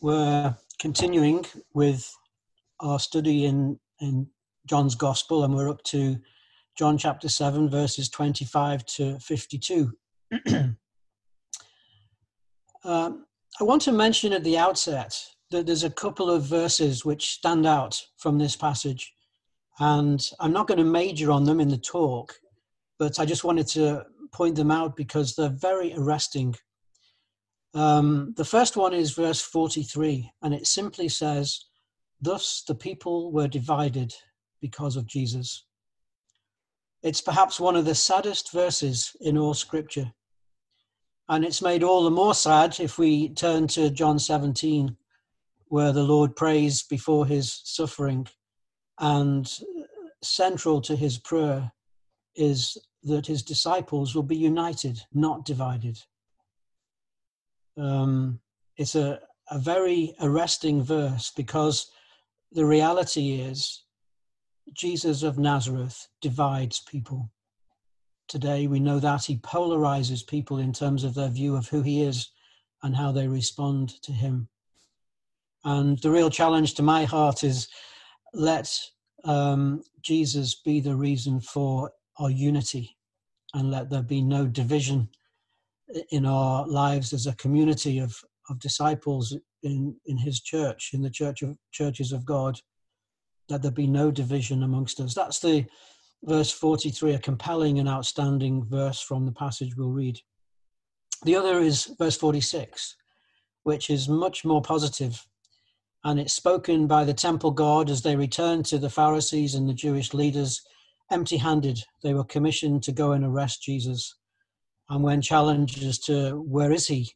we're continuing with our study in, in John's Gospel, and we're up to John chapter 7, verses 25 to 52. um, I want to mention at the outset that there's a couple of verses which stand out from this passage, and I'm not going to major on them in the talk, but I just wanted to point them out because they're very arresting um, the first one is verse 43, and it simply says, Thus the people were divided because of Jesus. It's perhaps one of the saddest verses in all scripture. And it's made all the more sad if we turn to John 17, where the Lord prays before his suffering. And central to his prayer is that his disciples will be united, not divided um, it's a, a very arresting verse because the reality is Jesus of Nazareth divides people. Today we know that he polarizes people in terms of their view of who he is and how they respond to him. And the real challenge to my heart is let um, Jesus be the reason for our unity and let there be no division in our lives as a community of, of disciples in, in his church, in the church of churches of God, that there be no division amongst us. That's the verse 43, a compelling and outstanding verse from the passage we'll read. The other is verse 46, which is much more positive, and it's spoken by the temple guard as they returned to the Pharisees and the Jewish leaders empty handed. They were commissioned to go and arrest Jesus. And when challenged as to where is he,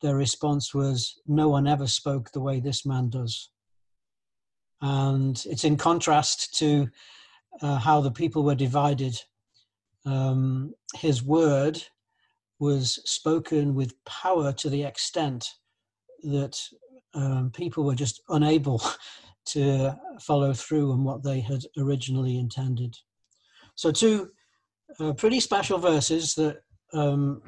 their response was, No one ever spoke the way this man does. And it's in contrast to uh, how the people were divided. Um, his word was spoken with power to the extent that um, people were just unable to follow through on what they had originally intended. So, two uh, pretty special verses that um,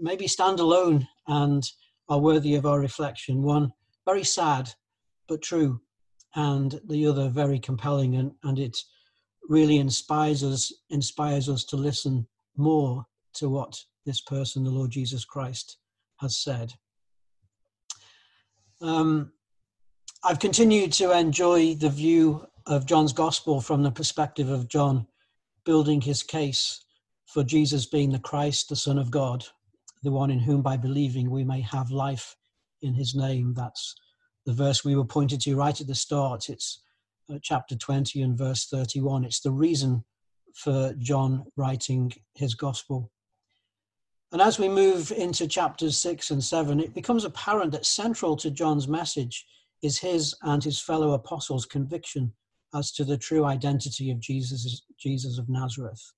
maybe stand alone and are worthy of our reflection. One very sad but true, and the other very compelling, and, and it really inspires us inspires us to listen more to what this person, the Lord Jesus Christ, has said. Um, I've continued to enjoy the view of John's gospel from the perspective of John building his case for Jesus being the Christ, the Son of God, the one in whom by believing we may have life in his name. That's the verse we were pointed to right at the start. It's uh, chapter 20 and verse 31. It's the reason for John writing his gospel. And as we move into chapters 6 and 7, it becomes apparent that central to John's message is his and his fellow apostles' conviction as to the true identity of Jesus, Jesus of Nazareth.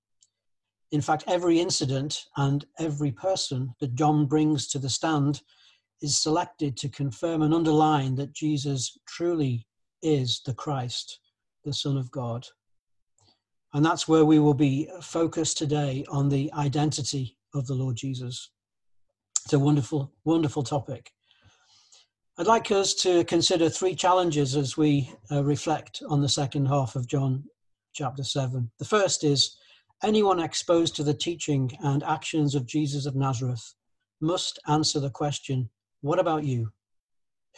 In fact, every incident and every person that John brings to the stand is selected to confirm and underline that Jesus truly is the Christ, the Son of God. And that's where we will be focused today on the identity of the Lord Jesus. It's a wonderful, wonderful topic. I'd like us to consider three challenges as we uh, reflect on the second half of John chapter 7. The first is Anyone exposed to the teaching and actions of Jesus of Nazareth must answer the question What about you?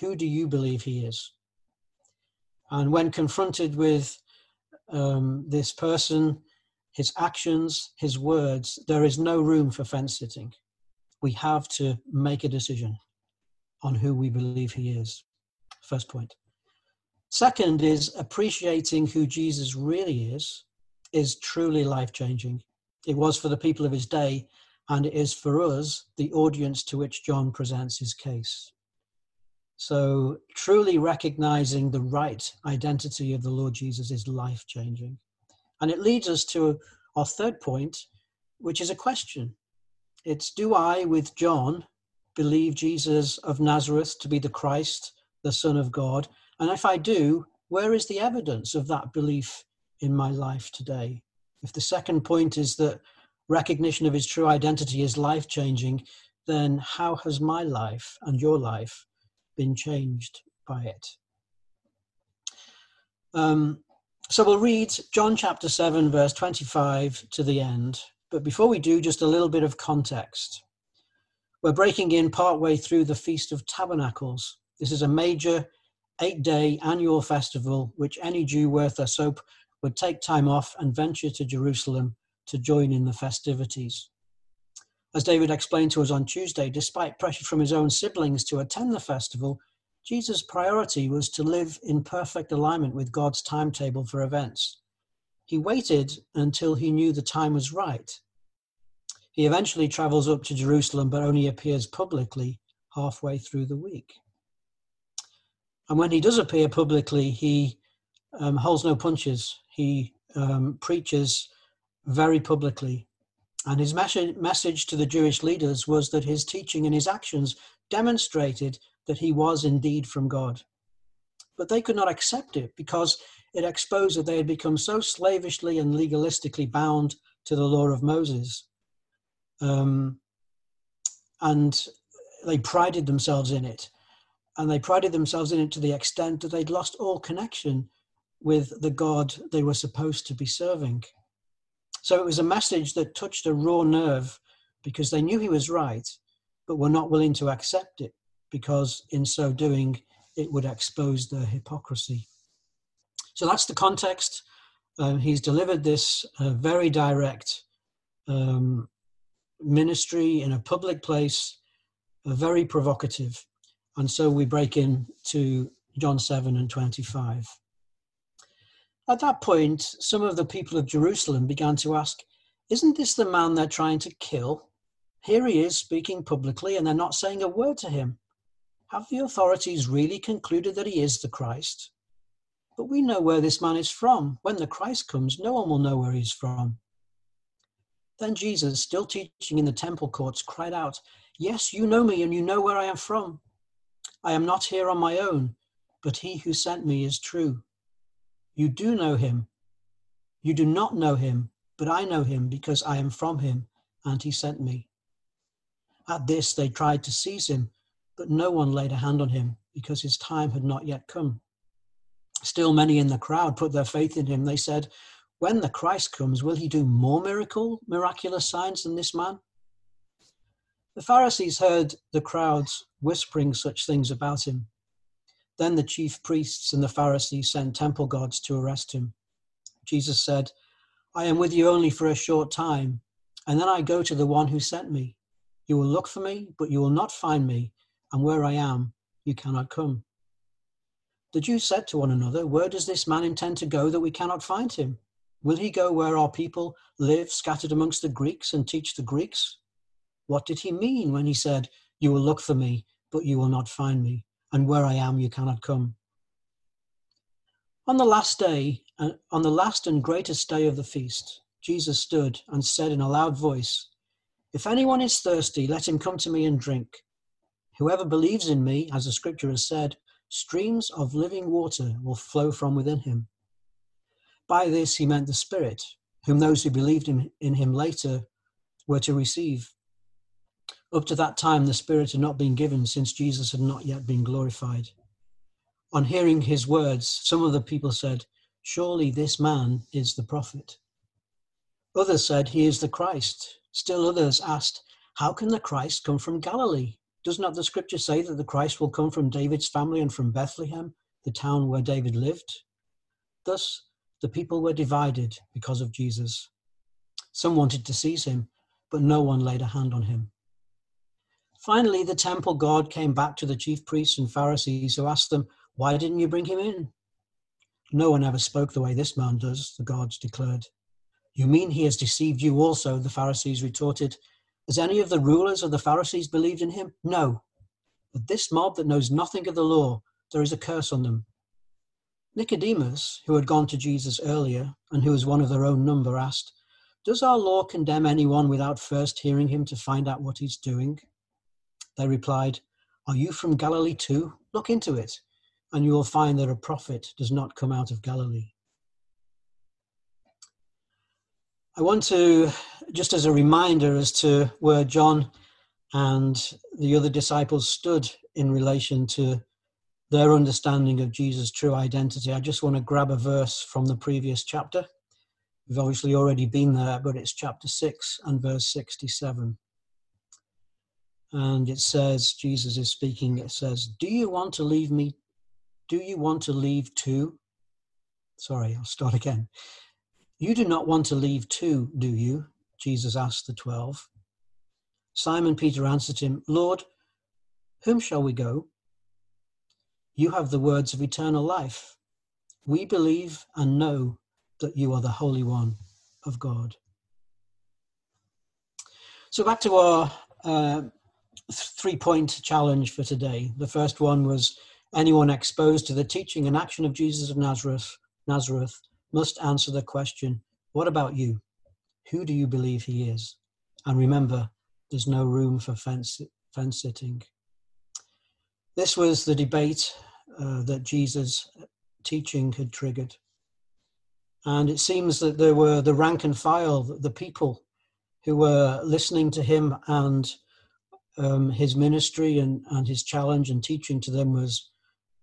Who do you believe he is? And when confronted with um, this person, his actions, his words, there is no room for fence sitting. We have to make a decision on who we believe he is. First point. Second is appreciating who Jesus really is is truly life changing. It was for the people of his day, and it is for us, the audience to which John presents his case. So, truly recognizing the right identity of the Lord Jesus is life changing. And it leads us to our third point, which is a question. It's Do I, with John, believe Jesus of Nazareth to be the Christ, the Son of God? And if I do, where is the evidence of that belief in my life today. If the second point is that recognition of his true identity is life changing, then how has my life and your life been changed by it. Um, so we'll read John chapter 7, verse 25 to the end. But before we do, just a little bit of context. We're breaking in partway through the Feast of Tabernacles. This is a major eight day annual festival which any Jew worth their soap would take time off and venture to Jerusalem to join in the festivities. As David explained to us on Tuesday, despite pressure from his own siblings to attend the festival, Jesus' priority was to live in perfect alignment with God's timetable for events. He waited until he knew the time was right. He eventually travels up to Jerusalem, but only appears publicly halfway through the week. And when he does appear publicly, he um, holds no punches. He um, preaches very publicly. And his mes- message to the Jewish leaders was that his teaching and his actions demonstrated that he was indeed from God. But they could not accept it because it exposed that they had become so slavishly and legalistically bound to the law of Moses. Um, and they prided themselves in it. And they prided themselves in it to the extent that they'd lost all connection with the God they were supposed to be serving. So it was a message that touched a raw nerve because they knew he was right, but were not willing to accept it because in so doing, it would expose their hypocrisy. So that's the context. Um, he's delivered this uh, very direct um, ministry in a public place, uh, very provocative. And so we break in to John 7 and 25. At that point, some of the people of Jerusalem began to ask, Isn't this the man they're trying to kill? Here he is speaking publicly, and they're not saying a word to him. Have the authorities really concluded that he is the Christ? But we know where this man is from. When the Christ comes, no one will know where he's from. Then Jesus, still teaching in the temple courts, cried out, Yes, you know me, and you know where I am from. I am not here on my own, but he who sent me is true. You do know him. You do not know him, but I know him because I am from him, and he sent me. At this, they tried to seize him but no one laid a hand on him because his time had not yet come. Still, many in the crowd put their faith in him. They said, When the Christ comes, will he do more miracle, miraculous signs than this man? The Pharisees heard the crowds whispering such things about him. Then the chief priests and the Pharisees sent temple guards to arrest him. Jesus said, I am with you only for a short time, and then I go to the one who sent me. You will look for me, but you will not find me, and where I am, you cannot come. The Jews said to one another, Where does this man intend to go that we cannot find him? Will he go where our people live, scattered amongst the Greeks, and teach the Greeks? What did he mean when he said, You will look for me, but you will not find me, and where I am, you cannot come? On the last day, uh, on the last and greatest day of the feast, Jesus stood and said in a loud voice, If anyone is thirsty, let him come to me and drink. Whoever believes in me, as the scripture has said, streams of living water will flow from within him. By this he meant the Spirit, whom those who believed in, in him later were to receive. Up to that time, the Spirit had not been given since Jesus had not yet been glorified. On hearing his words, some of the people said, Surely this man is the prophet. Others said, He is the Christ. Still others asked, How can the Christ come from Galilee? Does not the scripture say that the Christ will come from David's family and from Bethlehem, the town where David lived? Thus, the people were divided because of Jesus. Some wanted to seize him, but no one laid a hand on him. Finally, the temple guard came back to the chief priests and Pharisees who asked them, Why didn't you bring him in? No one ever spoke the way this man does, the guards declared. You mean he has deceived you also, the Pharisees retorted. Has any of the rulers of the Pharisees believed in him? No. But this mob that knows nothing of the law, there is a curse on them. Nicodemus, who had gone to Jesus earlier and who was one of their own number, asked, Does our law condemn anyone without first hearing him to find out what he's doing? They replied, Are you from Galilee too? Look into it, and you will find that a prophet does not come out of Galilee. I want to, just as a reminder as to where John and the other disciples stood in relation to their understanding of Jesus' true identity, I just want to grab a verse from the previous chapter. We've obviously already been there, but it's chapter 6 and verse 67. And it says, Jesus is speaking, it says, Do you want to leave me? Do you want to leave too? Sorry, I'll start again. You do not want to leave too, do you? Jesus asked the twelve. Simon Peter answered him, Lord, whom shall we go? You have the words of eternal life. We believe and know that you are the Holy One of God. So, back to our uh, three point challenge for today. The first one was anyone exposed to the teaching and action of Jesus of Nazareth, Nazareth must answer the question, What about you? Who do you believe he is? And remember, there's no room for fence, fence sitting. This was the debate uh, that Jesus' teaching had triggered. And it seems that there were the rank and file, the people who were listening to him and um, his ministry and, and his challenge and teaching to them was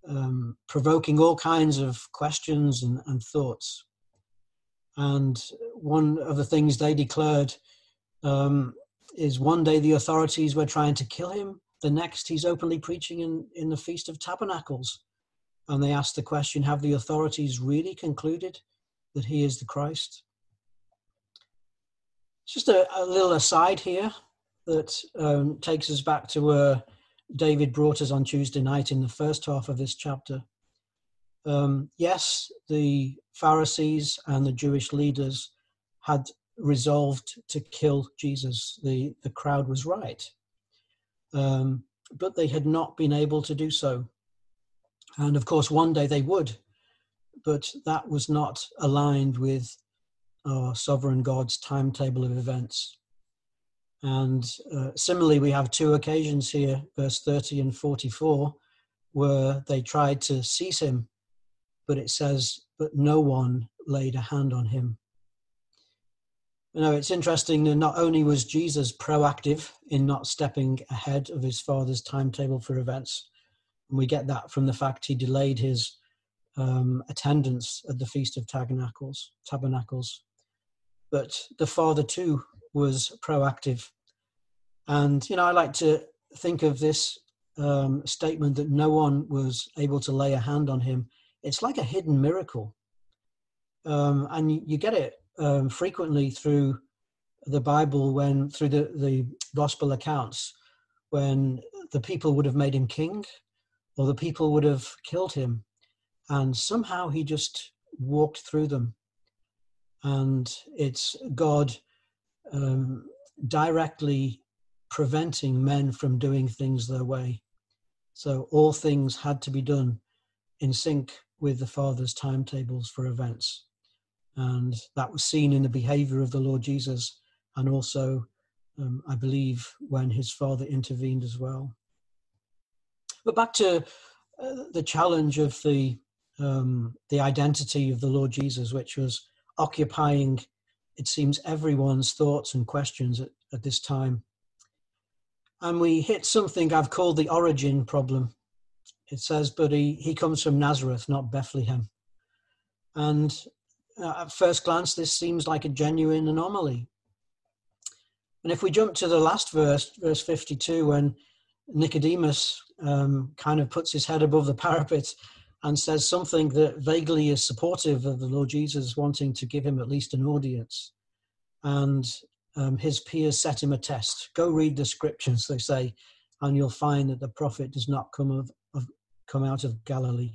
um, provoking all kinds of questions and, and, thoughts. And one of the things they declared um, is one day the authorities were trying to kill him, the next he's openly preaching in, in the Feast of Tabernacles. And they asked the question Have the authorities really concluded that he is the Christ? Just a, a little aside here that um, takes us back to where David brought us on Tuesday night in the first half of this chapter. Um, yes, the Pharisees and the Jewish leaders had resolved to kill Jesus. The, the crowd was right. Um, but they had not been able to do so. And of course, one day they would, but that was not aligned with our sovereign God's timetable of events. And uh, similarly, we have two occasions here, verse 30 and 44, where they tried to seize him, but it says, but no one laid a hand on him. You know, it's interesting that not only was Jesus proactive in not stepping ahead of his father's timetable for events, and we get that from the fact he delayed his um, attendance at the Feast of Tabernacles, Tabernacles, but the father too was proactive. And, you know, I like to think of this um, statement that no one was able to lay a hand on him. It's like a hidden miracle. Um, and you, you, get it um, frequently through the Bible when, through the, the gospel accounts, when the people would have made him king or the people would have killed him. And somehow he just walked through them. And it's God um, directly preventing men from doing things their way. So all things had to be done in sync with the Father's timetables for events. And that was seen in the behavior of the Lord Jesus, and also, um, I believe, when his Father intervened as well. But back to uh, the challenge of the um, the identity of the Lord Jesus, which was occupying, it seems, everyone's thoughts and questions at, at this time and we hit something I've called the origin problem. It says, but he, he comes from Nazareth, not Bethlehem. And uh, at first glance, this seems like a genuine anomaly. And if we jump to the last verse, verse 52, when Nicodemus um, kind of puts his head above the parapet and says something that vaguely is supportive of the Lord Jesus wanting to give him at least an audience. And um, his peers set him a test. Go read the scriptures, they say, and you'll find that the prophet does not come of, of come out of Galilee.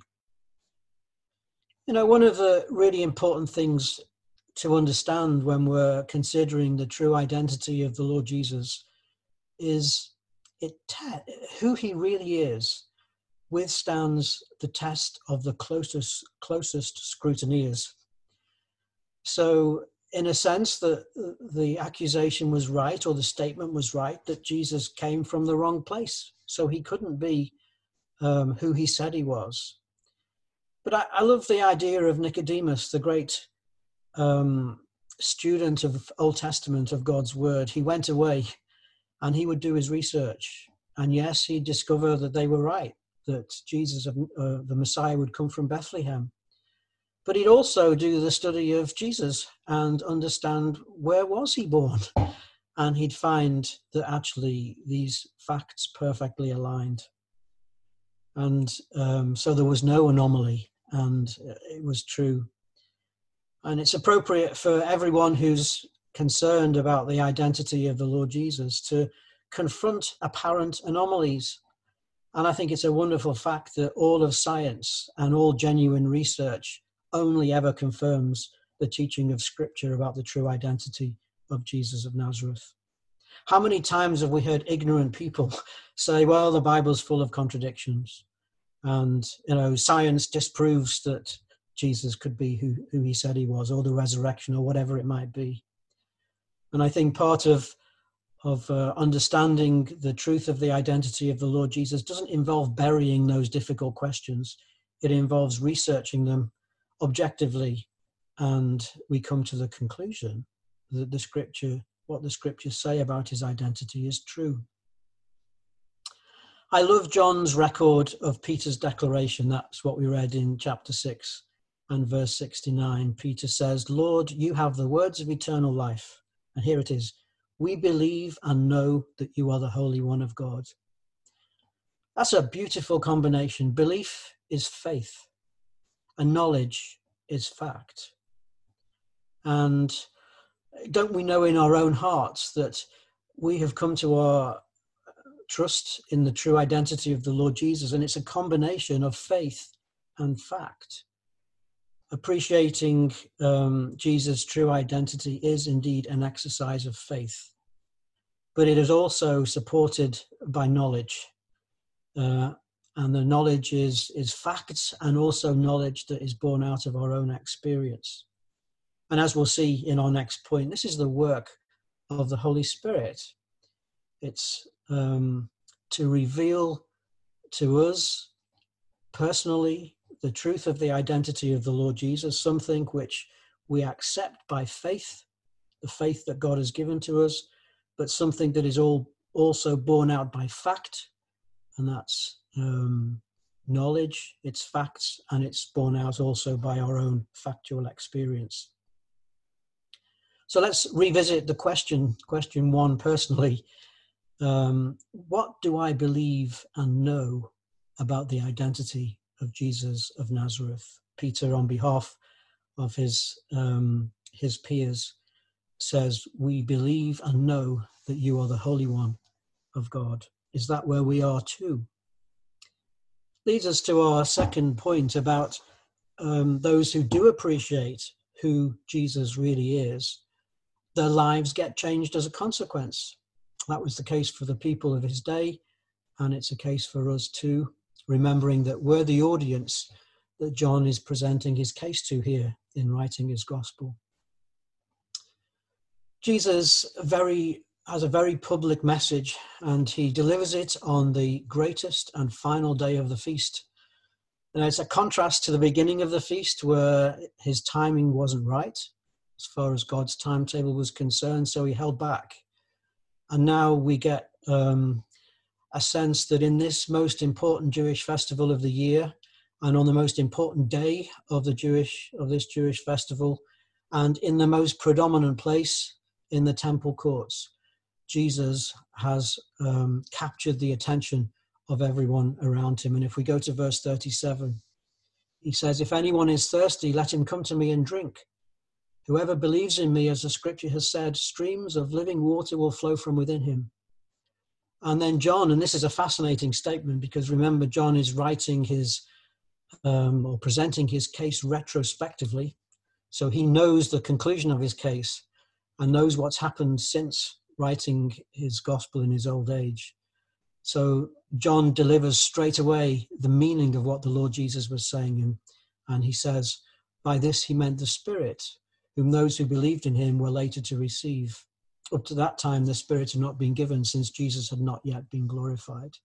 You know, one of the really important things to understand when we're considering the true identity of the Lord Jesus is it te- who he really is withstands the test of the closest closest scrutineers. So in a sense that the accusation was right or the statement was right that Jesus came from the wrong place. So he couldn't be um, who he said he was. But I, I, love the idea of Nicodemus, the great um, student of Old Testament of God's word. He went away and he would do his research. And yes, he'd discover that they were right, that Jesus, uh, the Messiah, would come from Bethlehem. But he'd also do the study of Jesus and understand where was he born? And he'd find that actually these facts perfectly aligned. And um, so there was no anomaly, and it was true. And it's appropriate for everyone who's concerned about the identity of the Lord Jesus to confront apparent anomalies. And I think it's a wonderful fact that all of science and all genuine research only ever confirms the teaching of Scripture about the true identity of Jesus of Nazareth. How many times have we heard ignorant people say, well, the Bible's full of contradictions? And, you know, science disproves that Jesus could be who, who he said he was, or the resurrection, or whatever it might be. And I think part of of uh, understanding the truth of the identity of the Lord Jesus doesn't involve burying those difficult questions. It involves researching them objectively, and we come to the conclusion that the scripture, what the scriptures say about his identity, is true. I love John's record of Peter's declaration. That's what we read in chapter 6 and verse 69. Peter says, Lord, you have the words of eternal life. And here it is We believe and know that you are the Holy One of God. That's a beautiful combination. Belief is faith, and knowledge is fact. And don't we know in our own hearts that we have come to our trust in the true identity of the Lord Jesus? And it's a combination of faith and fact appreciating um, Jesus' true identity is indeed an exercise of faith, but it is also supported by knowledge. Uh, and the knowledge is, is facts and also knowledge that is born out of our own experience. And as we'll see in our next point, this is the work of the Holy Spirit. It's um, to reveal to us personally the truth of the identity of the Lord Jesus, something which we accept by faith, the faith that God has given to us, but something that is all also borne out by fact, and that's um, knowledge, it's facts, and it's borne out also by our own factual experience. So let's revisit the question, question one personally. Um, what do I believe and know about the identity of Jesus of Nazareth. Peter, on behalf of his um, his peers, says, "We believe and know that you are the Holy One of God." Is that where we are too? Leads us to our second point about um, those who do appreciate who Jesus really is. Their lives get changed as a consequence. That was the case for the people of his day, and it's a case for us too remembering that we're the audience that John is presenting his case to here in writing his gospel. Jesus very has a very public message and he delivers it on the greatest and final day of the feast. And it's a contrast to the beginning of the feast where his timing wasn't right as far as God's timetable was concerned, so he held back. And now we get um, a sense that in this most important Jewish festival of the year, and on the most important day of the Jewish of this Jewish festival, and in the most predominant place in the temple courts, Jesus has um, captured the attention of everyone around him. And if we go to verse 37, he says, If anyone is thirsty, let him come to me and drink. Whoever believes in me, as the scripture has said, streams of living water will flow from within him. And then John, and this is a fascinating statement because remember, John is writing his um, or presenting his case retrospectively. So he knows the conclusion of his case and knows what's happened since writing his gospel in his old age. So John delivers straight away the meaning of what the Lord Jesus was saying. And, and he says, By this he meant the Spirit, whom those who believed in him were later to receive up to that time, the Spirit had not been given since Jesus had not yet been glorified.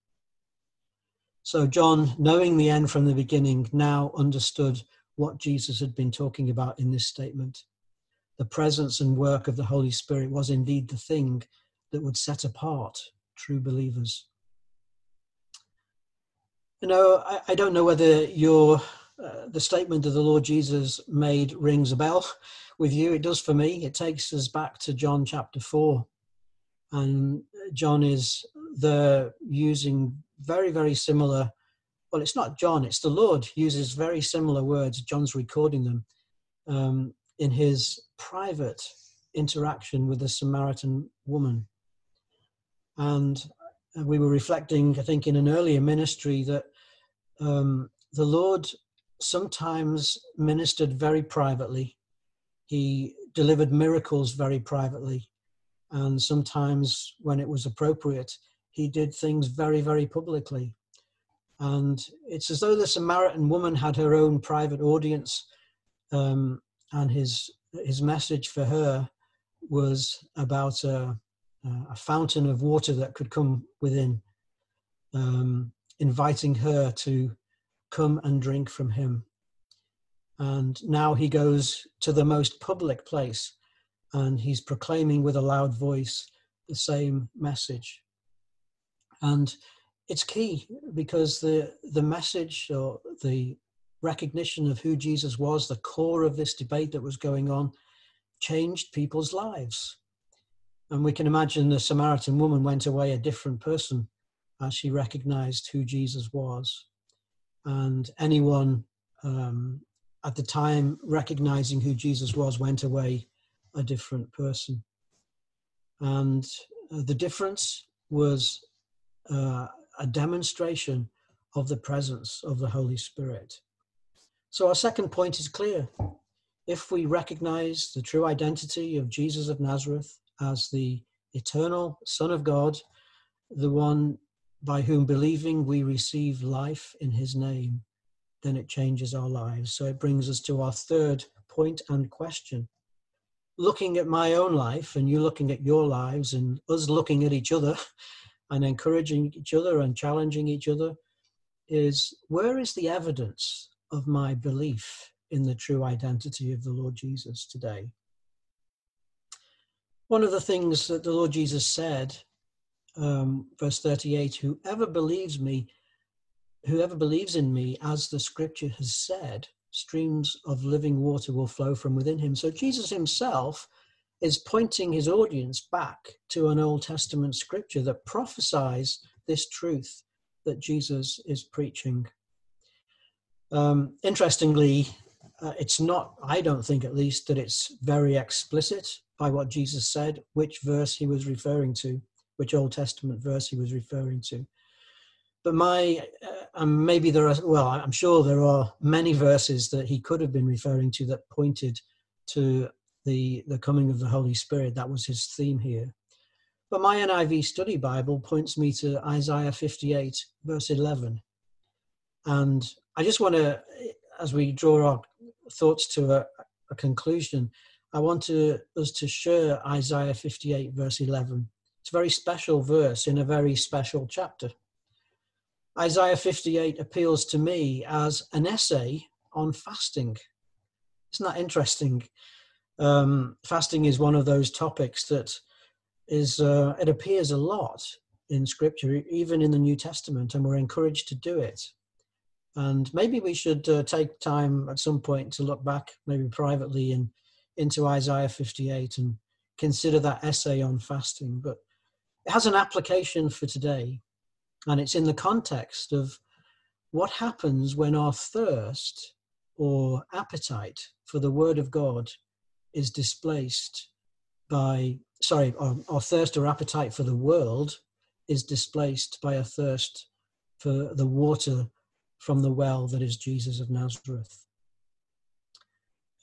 So, John, knowing the end from the beginning, now understood what Jesus had been talking about in this statement. The presence and work of the Holy Spirit was indeed the thing that would set apart true believers. You know, I, I don't know whether your uh, the statement of the Lord Jesus made rings a bell with you. It does for me. It takes us back to John chapter four, and John is the using very very similar. Well, it's not John; it's the Lord uses very similar words. John's recording them um, in his private interaction with the Samaritan woman, and we were reflecting, I think, in an earlier ministry that um, the Lord sometimes ministered very privately. He delivered miracles very privately. And sometimes, when it was appropriate, he did things very, very publicly. And it's as though the Samaritan woman had her own private audience, um, and his his message for her was about a, a, fountain of water that could come within, um, inviting her to come and drink from him. And now he goes to the most public place and he's proclaiming with a loud voice the same message. And it's key because the, the message or the recognition of who Jesus was, the core of this debate that was going on, changed people's lives. And we can imagine the Samaritan woman went away a different person as she recognized who Jesus was and anyone um, at the time recognizing who Jesus was went away a different person. And uh, the difference was uh, a demonstration of the presence of the Holy Spirit. So, our second point is clear. If we recognize the true identity of Jesus of Nazareth as the eternal Son of God, the one by whom believing we receive life in his name, then it changes our lives. So it brings us to our third point and question. Looking at my own life and you looking at your lives and us looking at each other and encouraging each other and challenging each other is where is the evidence of my belief in the true identity of the Lord Jesus today? One of the things that the Lord Jesus said um, verse 38 whoever believes me whoever believes in me as the scripture has said streams of living water will flow from within him so jesus himself is pointing his audience back to an old testament scripture that prophesies this truth that jesus is preaching um, interestingly uh, it's not i don't think at least that it's very explicit by what jesus said which verse he was referring to which Old Testament verse he was referring to. But my, uh, and maybe there are, well, I'm sure there are many verses that he could have been referring to that pointed to the, the coming of the Holy Spirit. That was his theme here. But my NIV study Bible points me to Isaiah 58, verse 11. And I just want to, as we draw our thoughts to a, a conclusion, I want to, us to share Isaiah 58, verse 11 it's a very special verse in a very special chapter. Isaiah 58 appeals to me as an essay on fasting. Isn't that interesting? Um, fasting is one of those topics that is, uh, it appears a lot in scripture, even in the New Testament, and we're encouraged to do it. And maybe we should uh, take time at some point to look back, maybe privately, in, into Isaiah 58 and consider that essay on fasting. But it has an application for today, and it's in the context of what happens when our thirst or appetite for the Word of God is displaced by, sorry, our, our thirst or appetite for the world is displaced by a thirst for the water from the well that is Jesus of Nazareth.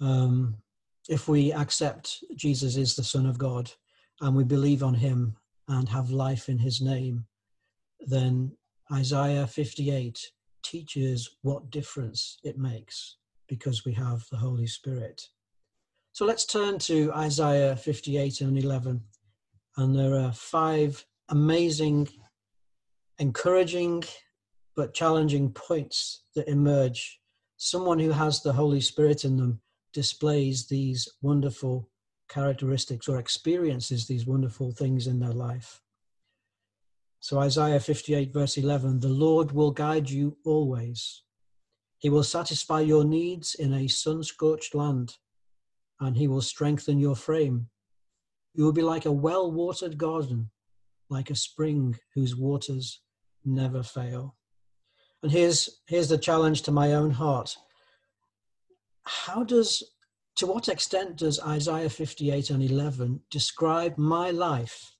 Um, if we accept Jesus is the Son of God and we believe on him and have life in his name, then Isaiah 58 teaches what difference it makes because we have the Holy Spirit. So let's turn to Isaiah 58 and 11. And there are five amazing, encouraging, but challenging points that emerge. Someone who has the Holy Spirit in them displays these wonderful characteristics or experiences these wonderful things in their life. So, Isaiah 58, verse 11 the Lord will guide you always. He will satisfy your needs in a sun scorched land, and he will strengthen your frame. You will be like a well watered garden, like a spring whose waters never fail. And here's, here's the challenge to my own heart. How does, to what extent does Isaiah 58 and 11 describe my life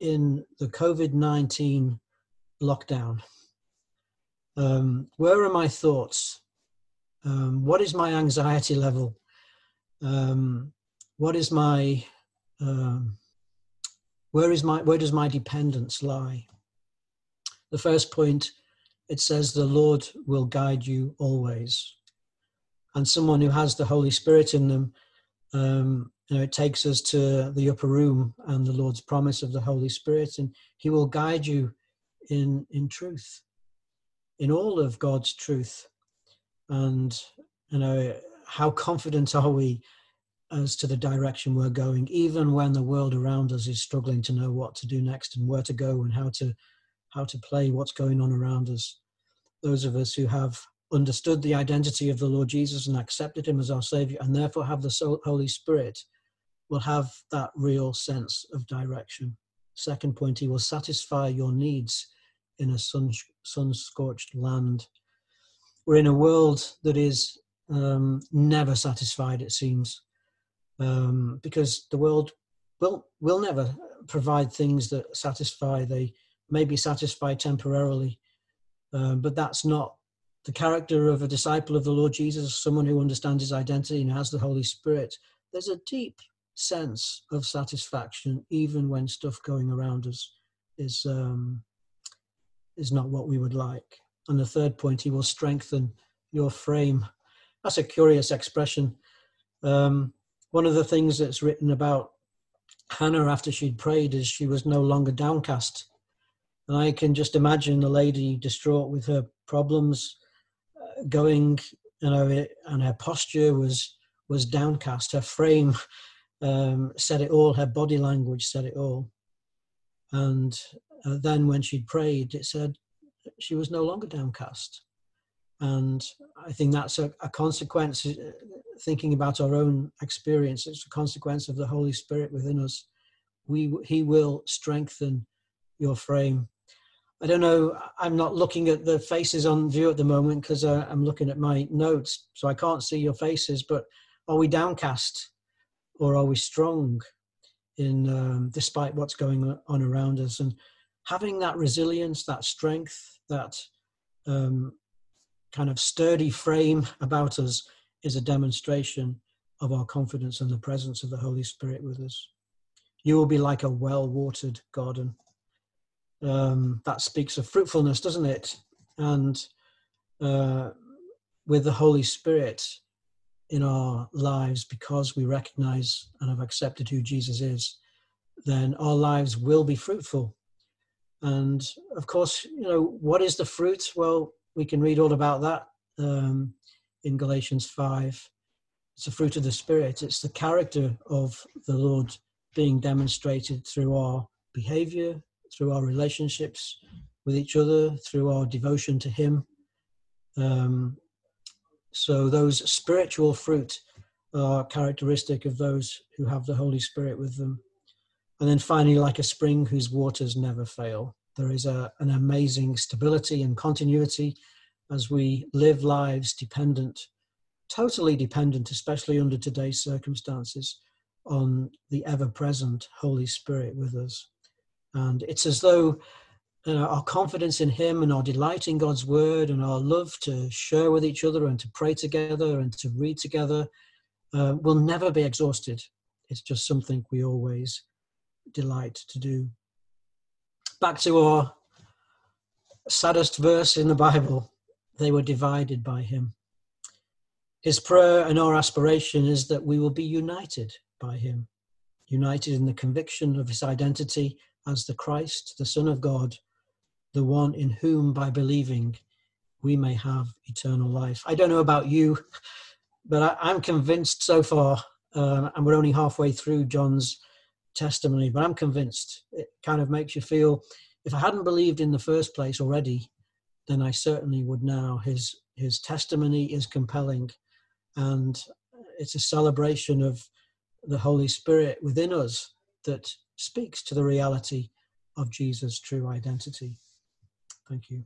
in the COVID 19 lockdown? Um, where are my thoughts? Um, what is my anxiety level? Um, what is my um, where is my where does my dependence lie? The first point it says the Lord will guide you always, and someone who has the Holy Spirit in them, um, you know, it takes us to the upper room and the Lord's promise of the Holy Spirit, and He will guide you in in truth in all of God's truth. And, you know, how confident are we as to the direction we're going, even when the world around us is struggling to know what to do next and where to go and how to how to play what's going on around us. Those of us who have understood the identity of the Lord Jesus and accepted him as our Savior and therefore have the Holy Spirit will have that real sense of direction. Second point, he will satisfy your needs in a sun sun scorched land. We're in a world that is um, never satisfied, it seems, um, because the world will will never provide things that satisfy. They maybe satisfied temporarily, um, but that's not the character of a disciple of the Lord Jesus, someone who understands his identity and has the Holy Spirit. There's a deep sense of satisfaction, even when stuff going around us is um, is not what we would like. And the third point, he will strengthen your frame. That's a curious expression. Um, one of the things that's written about Hannah after she'd prayed is she was no longer downcast. And I can just imagine the lady distraught with her problems, uh, going, you know, and her posture was was downcast. Her frame um, said it all. Her body language said it all. And uh, then when she'd prayed, it said she was no longer downcast. And I think that's a, a consequence, uh, thinking about our own experience, it's a consequence of the Holy Spirit within us. We, he will strengthen your frame. I don't know, I'm not looking at the faces on view at the moment because uh, I'm looking at my notes, so I can't see your faces, but are we downcast or are we strong in um, despite what's going on around us? And having that resilience, that strength, that um, kind of sturdy frame about us is a demonstration of our confidence and the presence of the Holy Spirit with us. You will be like a well watered garden. Um, that speaks of fruitfulness, doesn't it? And uh, with the Holy Spirit in our lives, because we recognize and have accepted who Jesus is, then our lives will be fruitful. And of course, you know, what is the fruit? Well, we can read all about that um, in Galatians 5. It's the fruit of the Spirit, it's the character of the Lord being demonstrated through our behavior, through our relationships with each other, through our devotion to Him. Um, so, those spiritual fruit are characteristic of those who have the Holy Spirit with them. And then finally, like a spring whose waters never fail, there is a, an amazing stability and continuity as we live lives dependent, totally dependent, especially under today's circumstances, on the ever present Holy Spirit with us. And it's as though uh, our confidence in Him and our delight in God's Word and our love to share with each other and to pray together and to read together uh, will never be exhausted. It's just something we always delight to do. Back to our saddest verse in the Bible they were divided by him. His prayer and our aspiration is that we will be united by him, united in the conviction of his identity as the Christ, the Son of God, the one in whom, by believing, we may have eternal life. I don't know about you, but I, am convinced so far, uh, and we're only halfway through John's testimony, but I'm convinced it kind of makes you feel if I hadn't believed in the first place already, then I certainly would now. His, his testimony is compelling, and it's a celebration of the Holy Spirit within us that speaks to the reality of Jesus' true identity. Thank you.